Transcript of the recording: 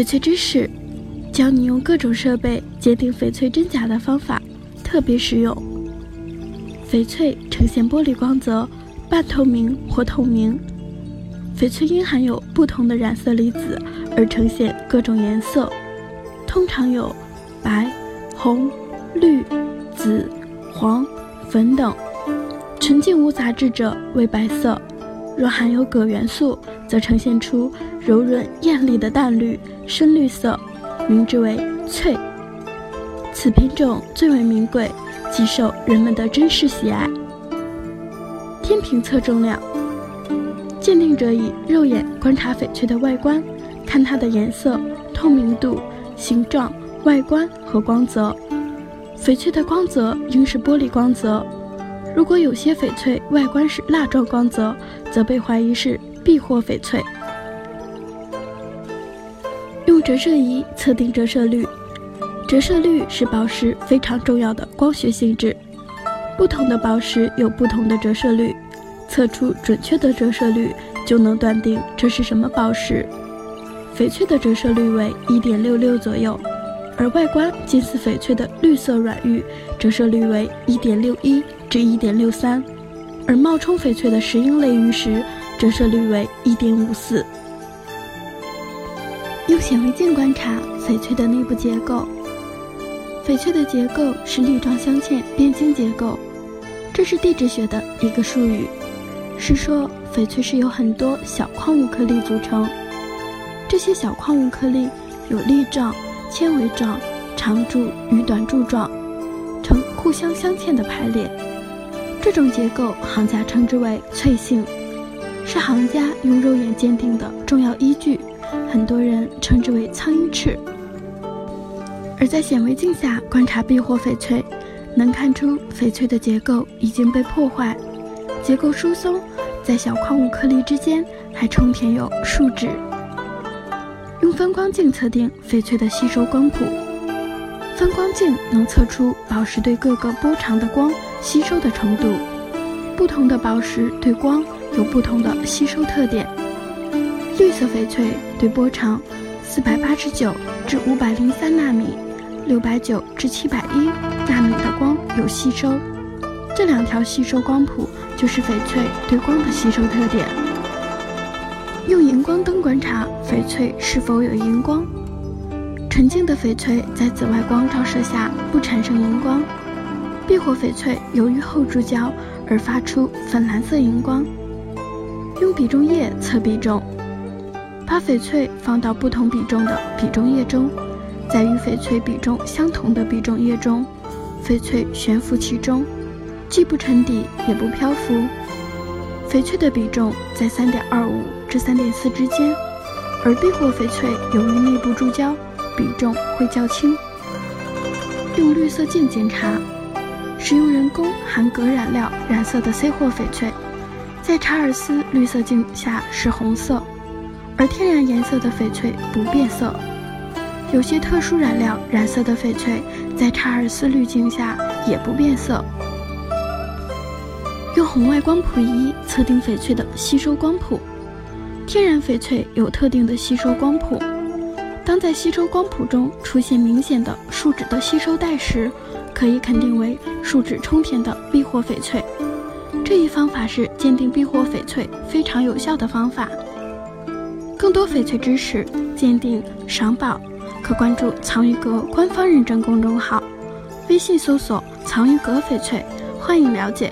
翡翠知识，教你用各种设备鉴定翡翠真假的方法，特别实用。翡翠呈现玻璃光泽，半透明或透明。翡翠因含有不同的染色离子而呈现各种颜色，通常有白、红、绿、紫、黄、粉等。纯净无杂质者为白色，若含有铬元素，则呈现出柔润艳丽的淡绿、深绿色，名之为翠。此品种最为名贵，极受人们的珍视喜爱。天平测重量。鉴定者以肉眼观察翡翠的外观，看它的颜色、透明度、形状、外观和光泽。翡翠的光泽应是玻璃光泽。如果有些翡翠外观是蜡状光泽，则被怀疑是避货翡翠。折射仪测定折射率，折射率是宝石非常重要的光学性质。不同的宝石有不同的折射率。测出准确的折射率，就能断定这是什么宝石。翡翠的折射率为一点六六左右，而外观近似翡翠的绿色软玉折射率为一点六一至一点六三，而冒充翡翠的石英类玉石折射率为一点五四。用显微镜观察翡翠的内部结构，翡翠的结构是粒状镶嵌变晶结构，这是地质学的一个术语。是说，翡翠是由很多小矿物颗粒组成，这些小矿物颗粒有粒状、纤维状、长柱与短柱状，呈互相镶嵌的排列。这种结构，行家称之为翠性，是行家用肉眼鉴定的重要依据。很多人称之为苍蝇翅。而在显微镜下观察避货翡翠，能看出翡翠的结构已经被破坏。结构疏松，在小矿物颗粒之间还充填有树脂。用分光镜测定翡翠的吸收光谱，分光镜能测出宝石对各个波长的光吸收的程度。不同的宝石对光有不同的吸收特点。绿色翡翠对波长四百八十九至五百零三纳米、六百九至七百一纳米的光有吸收。这两条吸收光谱。就是翡翠对光的吸收特点。用荧光灯观察翡翠是否有荧光。纯净的翡翠在紫外光照射下不产生荧光，避火翡翠由于后注胶而发出粉蓝色荧光。用比重液测比重，把翡翠放到不同比重的比重液中，在与翡翠比重相同的比重液中，翡翠悬浮其中。既不沉底也不漂浮，翡翠的比重在三点二五至三点四之间，而避货翡翠由于内部注胶，比重会较轻。用绿色镜检查，使用人工含铬染料染色的 C 货翡翠，在查尔斯绿色镜下是红色，而天然颜色的翡翠不变色。有些特殊染料染色的翡翠，在查尔斯滤镜下也不变色。用红外光谱仪测定翡翠的吸收光谱。天然翡翠有特定的吸收光谱，当在吸收光谱中出现明显的树脂的吸收带时，可以肯定为树脂充填的避货翡翠。这一方法是鉴定避货翡翠非常有效的方法。更多翡翠知识鉴定赏宝，可关注藏玉阁官方认证公众号，微信搜索“藏玉阁翡翠”，欢迎了解。